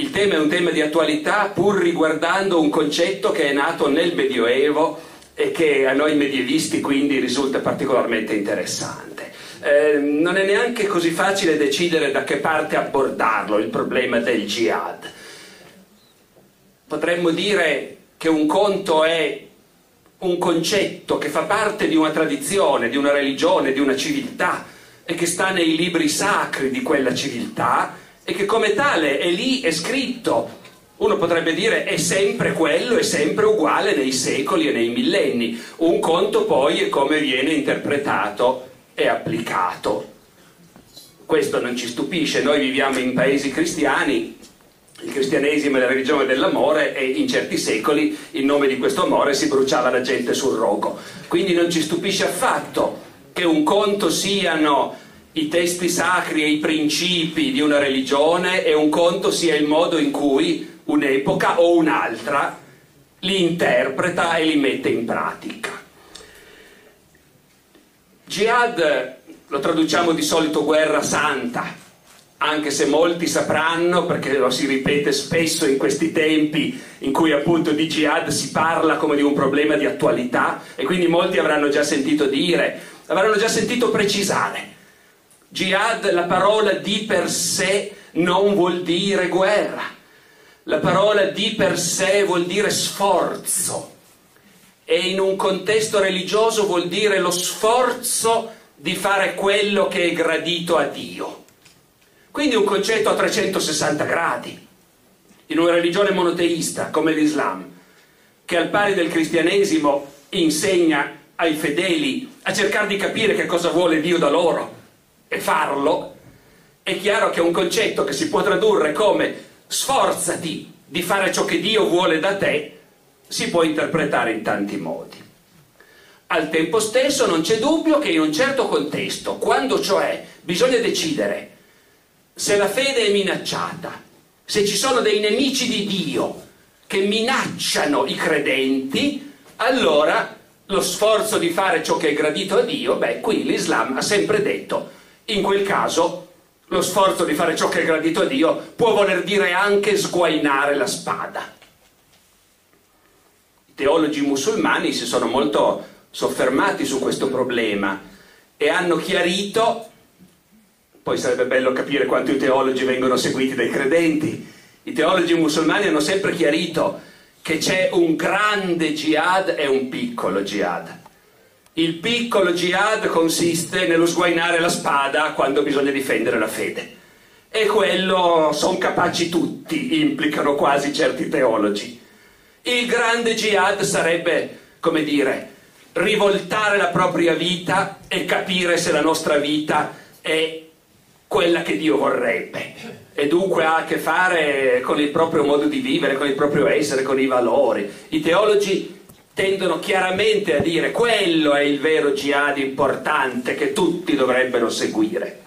Il tema è un tema di attualità pur riguardando un concetto che è nato nel Medioevo e che a noi medievisti quindi risulta particolarmente interessante. Eh, non è neanche così facile decidere da che parte abbordarlo, il problema del jihad. Potremmo dire che un conto è un concetto che fa parte di una tradizione, di una religione, di una civiltà e che sta nei libri sacri di quella civiltà e che come tale è lì, è scritto. Uno potrebbe dire è sempre quello, è sempre uguale nei secoli e nei millenni. Un conto poi è come viene interpretato e applicato. Questo non ci stupisce, noi viviamo in paesi cristiani, il cristianesimo è la religione dell'amore e in certi secoli in nome di questo amore si bruciava la gente sul rogo. Quindi non ci stupisce affatto che un conto siano i testi sacri e i principi di una religione e un conto sia il modo in cui un'epoca o un'altra li interpreta e li mette in pratica. Jihad lo traduciamo di solito guerra santa, anche se molti sapranno, perché lo si ripete spesso in questi tempi in cui appunto di jihad si parla come di un problema di attualità e quindi molti avranno già sentito dire, avranno già sentito precisare. Jihad, la parola di per sé non vuol dire guerra, la parola di per sé vuol dire sforzo. E in un contesto religioso vuol dire lo sforzo di fare quello che è gradito a Dio. Quindi un concetto a 360 gradi, in una religione monoteista come l'Islam, che al pari del cristianesimo insegna ai fedeli a cercare di capire che cosa vuole Dio da loro e farlo, è chiaro che è un concetto che si può tradurre come sforzati di fare ciò che Dio vuole da te, si può interpretare in tanti modi. Al tempo stesso non c'è dubbio che in un certo contesto, quando cioè bisogna decidere se la fede è minacciata, se ci sono dei nemici di Dio che minacciano i credenti, allora lo sforzo di fare ciò che è gradito a Dio, beh, qui l'Islam ha sempre detto, in quel caso lo sforzo di fare ciò che è gradito a Dio può voler dire anche sguainare la spada. I teologi musulmani si sono molto soffermati su questo problema e hanno chiarito poi sarebbe bello capire quanto i teologi vengono seguiti dai credenti. I teologi musulmani hanno sempre chiarito che c'è un grande jihad e un piccolo jihad. Il piccolo jihad consiste nello sguainare la spada quando bisogna difendere la fede. E quello sono capaci tutti, implicano quasi certi teologi. Il grande jihad sarebbe, come dire, rivoltare la propria vita e capire se la nostra vita è quella che Dio vorrebbe e dunque ha a che fare con il proprio modo di vivere, con il proprio essere, con i valori. I teologi tendono chiaramente a dire quello è il vero jihad importante che tutti dovrebbero seguire.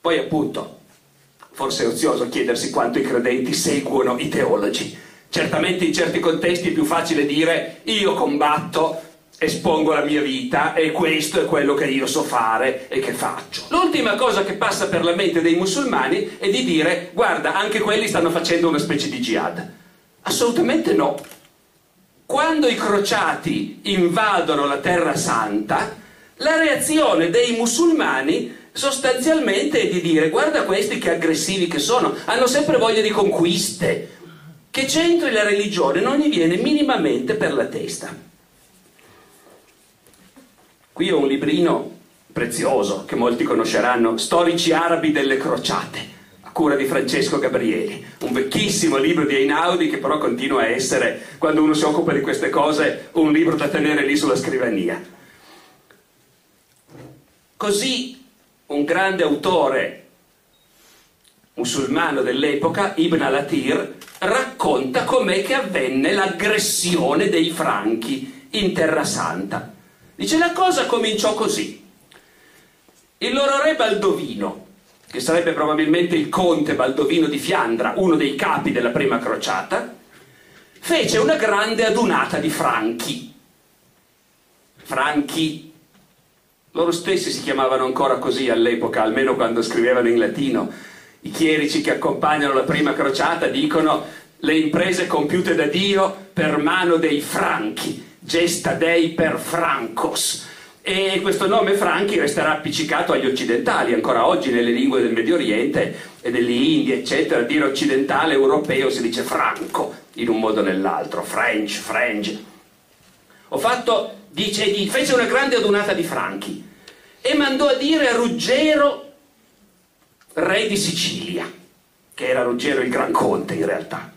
Poi appunto, forse è ozioso chiedersi quanto i credenti seguono i teologi. Certamente in certi contesti è più facile dire io combatto espongo la mia vita e questo è quello che io so fare e che faccio. L'ultima cosa che passa per la mente dei musulmani è di dire guarda, anche quelli stanno facendo una specie di jihad. Assolutamente no. Quando i crociati invadono la terra santa, la reazione dei musulmani sostanzialmente è di dire guarda questi che aggressivi che sono, hanno sempre voglia di conquiste. Che c'entri la religione non gli viene minimamente per la testa. Qui ho un librino prezioso che molti conosceranno, Storici arabi delle crociate, cura di Francesco Gabrieli, un vecchissimo libro di Einaudi che però continua a essere, quando uno si occupa di queste cose, un libro da tenere lì sulla scrivania. Così un grande autore musulmano dell'epoca, Ibn al-Atir, racconta com'è che avvenne l'aggressione dei franchi in Terra Santa. Dice la cosa cominciò così. Il loro re Baldovino, che sarebbe probabilmente il conte Baldovino di Fiandra, uno dei capi della prima crociata, fece una grande adunata di franchi. Franchi, loro stessi si chiamavano ancora così all'epoca, almeno quando scrivevano in latino. I chierici che accompagnano la prima crociata dicono le imprese compiute da Dio per mano dei franchi, gesta dei per francos. E questo nome Franchi resterà appiccicato agli occidentali, ancora oggi nelle lingue del Medio Oriente e dell'India, eccetera, dire occidentale, europeo si dice franco in un modo o nell'altro, French, French. Ho fatto, dice, fece una grande adunata di franchi e mandò a dire a Ruggero, re di Sicilia, che era Ruggero il Gran Conte in realtà.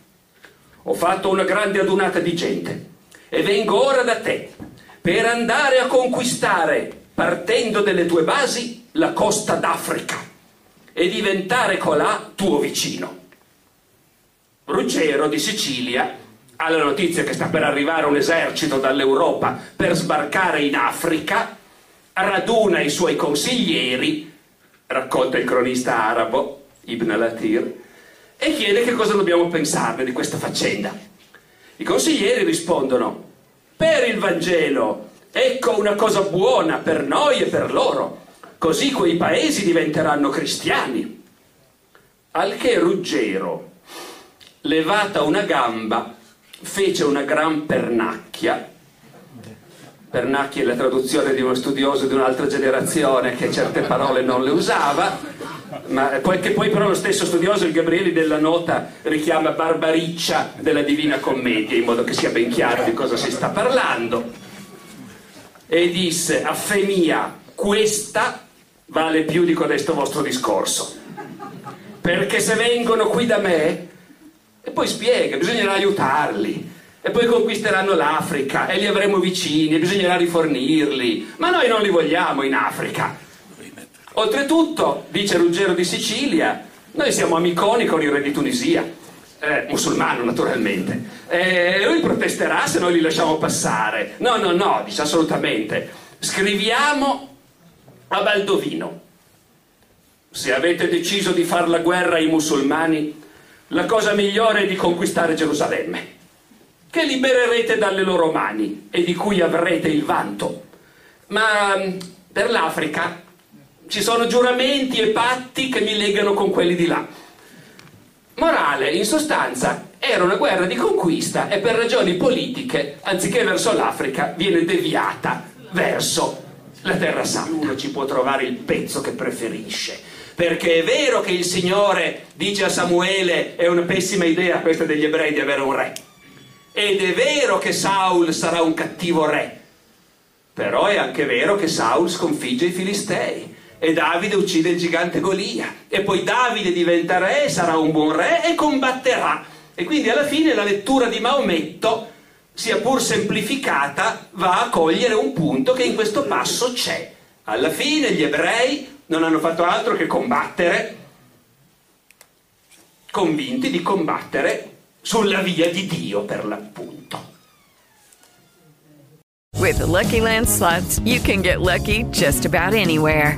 Ho fatto una grande adunata di gente e vengo ora da te per andare a conquistare, partendo dalle tue basi, la costa d'Africa e diventare colà tuo vicino. Ruggero di Sicilia ha la notizia che sta per arrivare un esercito dall'Europa per sbarcare in Africa, raduna i suoi consiglieri, racconta il cronista arabo Ibn al-Atir, e chiede che cosa dobbiamo pensarne di questa faccenda. I consiglieri rispondono, per il Vangelo, ecco una cosa buona per noi e per loro, così quei paesi diventeranno cristiani. Al che Ruggero, levata una gamba, fece una gran pernacchia. Pernacchia è la traduzione di uno studioso di un'altra generazione che certe parole non le usava, ma che poi però lo stesso studioso, il Gabrieli della Nota, richiama barbariccia della Divina Commedia, in modo che sia ben chiaro di cosa si sta parlando. E disse, a fe mia, questa vale più di codesto vostro discorso. Perché se vengono qui da me, e poi spiega, bisognerà aiutarli, e poi conquisteranno l'Africa e li avremo vicini e bisognerà rifornirli, ma noi non li vogliamo in Africa. Oltretutto, dice Ruggero di Sicilia, noi siamo amiconi con il re di Tunisia, eh, musulmano naturalmente, e lui protesterà se noi li lasciamo passare. No, no, no, dice assolutamente. Scriviamo a Baldovino, se avete deciso di fare la guerra ai musulmani, la cosa migliore è di conquistare Gerusalemme che libererete dalle loro mani e di cui avrete il vanto. Ma mm, per l'Africa ci sono giuramenti e patti che mi legano con quelli di là. Morale, in sostanza, era una guerra di conquista e per ragioni politiche, anziché verso l'Africa, viene deviata verso la Terra Santa. Uno ci può trovare il pezzo che preferisce. Perché è vero che il Signore dice a Samuele è una pessima idea questa degli ebrei di avere un re ed è vero che Saul sarà un cattivo re, però è anche vero che Saul sconfigge i Filistei e Davide uccide il gigante Golia e poi Davide diventa re, sarà un buon re e combatterà. E quindi alla fine la lettura di Maometto, sia pur semplificata, va a cogliere un punto che in questo passo c'è. Alla fine gli ebrei non hanno fatto altro che combattere, convinti di combattere sulla via di Dio per l'appunto. With Lucky Land slots, you can get lucky just about anywhere.